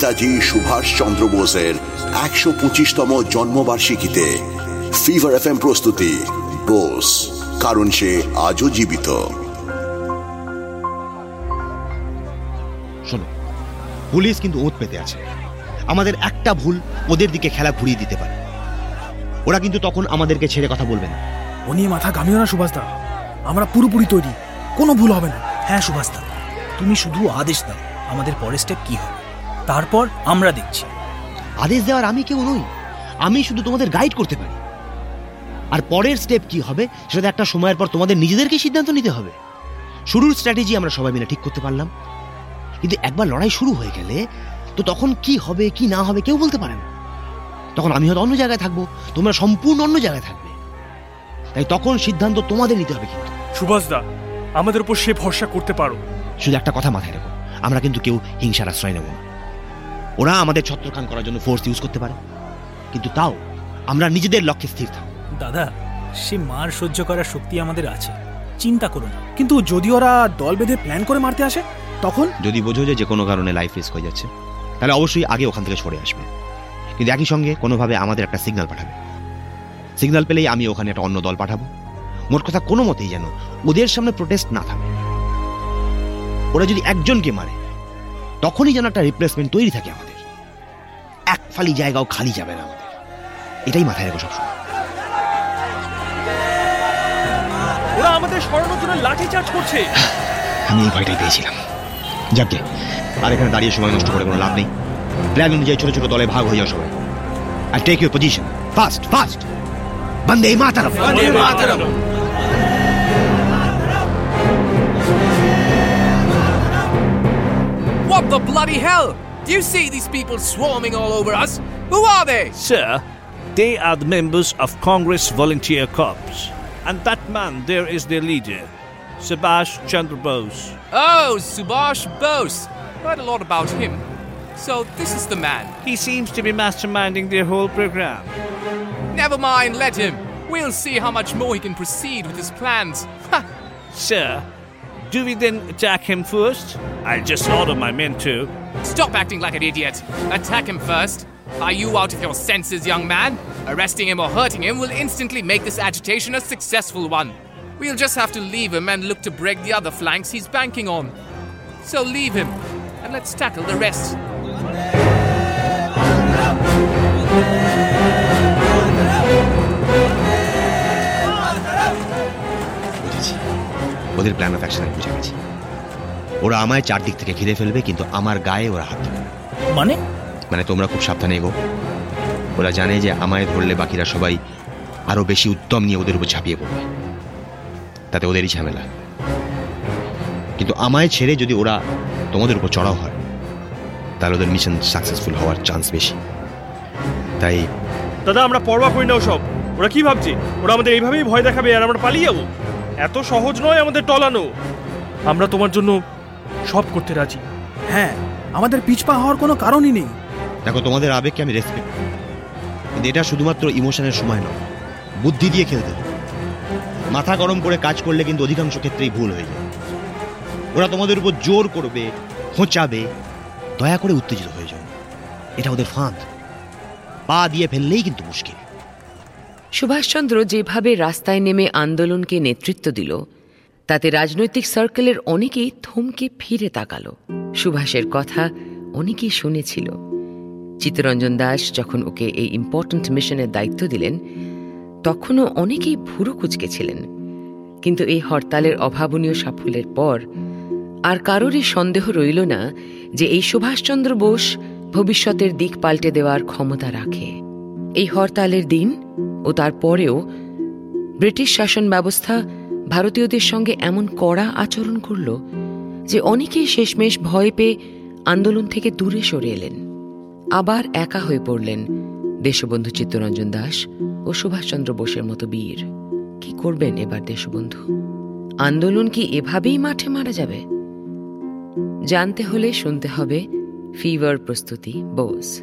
নেতাজি সুভাষ চন্দ্র বোসের একশো পঁচিশতম জন্মবার্ষিকীতে ফিভার এফ প্রস্তুতি বোস কারণ সে আজও জীবিত। শোনো পুলিশ কিন্তু ওত পেতে আছে। আমাদের একটা ভুল ওদের দিকে খেলা ঘুরিয়ে দিতে পারে। ওরা কিন্তু তখন আমাদেরকে ছেড়ে কথা বলবে না। ও নিয়ে মাথা ঘামিও না সুভাষদা। আমরা পুরোপুরি তৈরি। কোনো ভুল হবে না। হ্যাঁ সুভাষদা। তুমি শুধু আদেশ দাও আমাদের পরের স্টেপ কি হবে? তারপর আমরা দেখছি আদেশ দেওয়ার আমি কেউ নই। আমি শুধু তোমাদের গাইড করতে পারি। আর পরের স্টেপ কি হবে সেটা একটা সময়ের পর তোমাদের নিজেদেরকে সিদ্ধান্ত নিতে হবে। শুরুর স্ট্র্যাটেজি আমরা সবাই মিলে ঠিক করতে পারলাম। কিন্তু একবার লড়াই শুরু হয়ে গেলে তো তখন কি হবে কি না হবে কেউ বলতে পারে না। তখন আমি হয়তো অন্য জায়গায় থাকব তোমরা সম্পূর্ণ অন্য জায়গায় থাকবে। তাই তখন সিদ্ধান্ত তোমাদের নিতে হবে কিন্তু। সুভাষদা আমাদের উপর সে ভরসা করতে পারো। শুধু একটা কথা মাথায় রেখো আমরা কিন্তু কেউ হিংসার আশ্রয় নেব না। ওরা আমাদের ছত্রখান করার জন্য ফোর্স ইউজ করতে পারে। কিন্তু তাও আমরা নিজেদের লক্ষ্যে স্থির থাকব। দাদা সে মার সহ্য করার শক্তি আমাদের আছে। চিন্তা করো না। কিন্তু যদি ওরা দল বেঁধে প্ল্যান করে মারতে আসে তখন? যদি বোঝো যে যে কোনো কারণে লাইফ রিস্ক হয়ে যাচ্ছে তাহলে অবশ্যই আগে ওখান থেকে সরে আসবে। কিন্তু একই সঙ্গে কোনোভাবে আমাদের একটা সিগন্যাল পাঠাবে। সিগন্যাল পেলেই আমি ওখানে একটা অন্য দল পাঠাবো। মোট কথা কোনো মতেই যেন ওদের সামনে প্রোটেস্ট না থাকে ওরা যদি একজনকে মারে তখনই যেন একটা রিপ্লেসমেন্ট তৈরি থাকে আমাদের। এক ফালি জায়গাও খালি যাবে না আমাদের। এটাই মাথায় রেখো সবসময়। ওরা আমাদের সরানোর জন্য লাঠি চার্জ করছে। আমি এই ভয়টাই পেয়েছিলাম। যাকে আর এখানে দাঁড়িয়ে সময় নষ্ট করে কোনো লাভ নেই। প্ল্যান অনুযায়ী ছোট ছোট দলে ভাগ হয়ে যাও সবাই। আর take your position fast fast বন্দে মাতারম! What the bloody hell? Do you see these people swarming all over us? Who are they? Sir, they are the members of Congress Volunteer Corps. And that man there is their leader, Subhash Chandra Bose. Oh, Subhash Bose. Heard a lot about him. So this is the man. He seems to be masterminding their whole program. Never mind, let him. We'll see how much more he can proceed with his plans. Ha! Sir, do we then attack him first? I'll just order my men to. Stop acting like an idiot. Attack him first. Are you out of your senses, young man? Arresting him or hurting him will instantly make this agitation a successful one. We'll just have to leave him and look to break the other flanks he's banking on. So leave him, and let's tackle the rest. ওদের plan of action আমি বুঝে গেছি। ওরা আমায় চারদিক থেকে ঘিরে ফেলবে কিন্তু আমার গায়ে ওরা হাত দেবে না। মানে? মানে তোমরা খুব সাবধানে এগো। ওরা জানে যে আমায় ধরলে বাকিরা সবাই আরও বেশি উদ্যম নিয়ে ওদের উপর ঝাঁপিয়ে পড়বে। তাতে ওদেরই ঝামেলা। কিন্তু আমায় ছেড়ে যদি ওরা তোমাদের উপর চড়াও হয় তাহলে ওদের মিশন সাকসেসফুল হওয়ার চান্স বেশি। তাই দাদা আমরা পরোয়া করি না সব ওরা কি ভাবছে? ওরা আমাদের এইভাবেই ভয় দেখাবে আর আমরা পালিয়ে যাব। এত সহজ নয় আমাদের টলানো। আমরা তোমার জন্য সব করতে রাজি। হ্যাঁ আমাদের পিছপা হওয়ার কোনো কারণই নেই। দেখো তোমাদের আবেগকে আমি রেসপেক্ট কিন্তু এটা শুধুমাত্র ইমোশনের সময় নয় বুদ্ধি দিয়ে খেলতে মাথা গরম করে কাজ করলে কিন্তু অধিকাংশ ক্ষেত্রেই ভুল হয়ে যায়। ওরা তোমাদের উপর জোর করবে খোঁচাবে দয়া করে উত্তেজিত হয়ে যাও। এটা ওদের ফাঁদ। পা দিয়ে ফেললেই কিন্তু মুশকিল। সুভাষচন্দ্র যেভাবে রাস্তায় নেমে আন্দোলনকে নেতৃত্ব দিল, তাতে রাজনৈতিক সার্কেলের অনেকেই থমকে ফিরে তাকাল। সুভাষের কথা অনেকেই শুনেছিল। চিত্তরঞ্জন দাস যখন ওকে এই ইম্পর্ট্যান্ট মিশনের দায়িত্ব দিলেন, তখনও অনেকেই ভুরু কুচকেছিলেন। কিন্তু এই হরতালের অভাবনীয় সাফল্যের পর আর কারোরই সন্দেহ রইল না যে এই সুভাষচন্দ্র বোস ভবিষ্যতের দিক পাল্টে দেওয়ার ক্ষমতা রাখে। এই হরতালের দিন ও তারপরেও ব্রিটিশ শাসন ব্যবস্থা ভারতীয়দের সঙ্গে এমন কড়া আচরণ করল যে অনেকেই শেষমেশ ভয় পেয়ে আন্দোলন থেকে দূরে সরে এলেন। আবার একা হয়ে পড়লেন দেশবন্ধু চিত্তরঞ্জন দাস ও সুভাষচন্দ্র বোসের মতো বীর। কি করবেন এবার দেশবন্ধু? আন্দোলন কি এভাবেই মাঠে মারা যাবে? জানতে হলে শুনতে হবে ফিভার প্রস্তুতি বোস।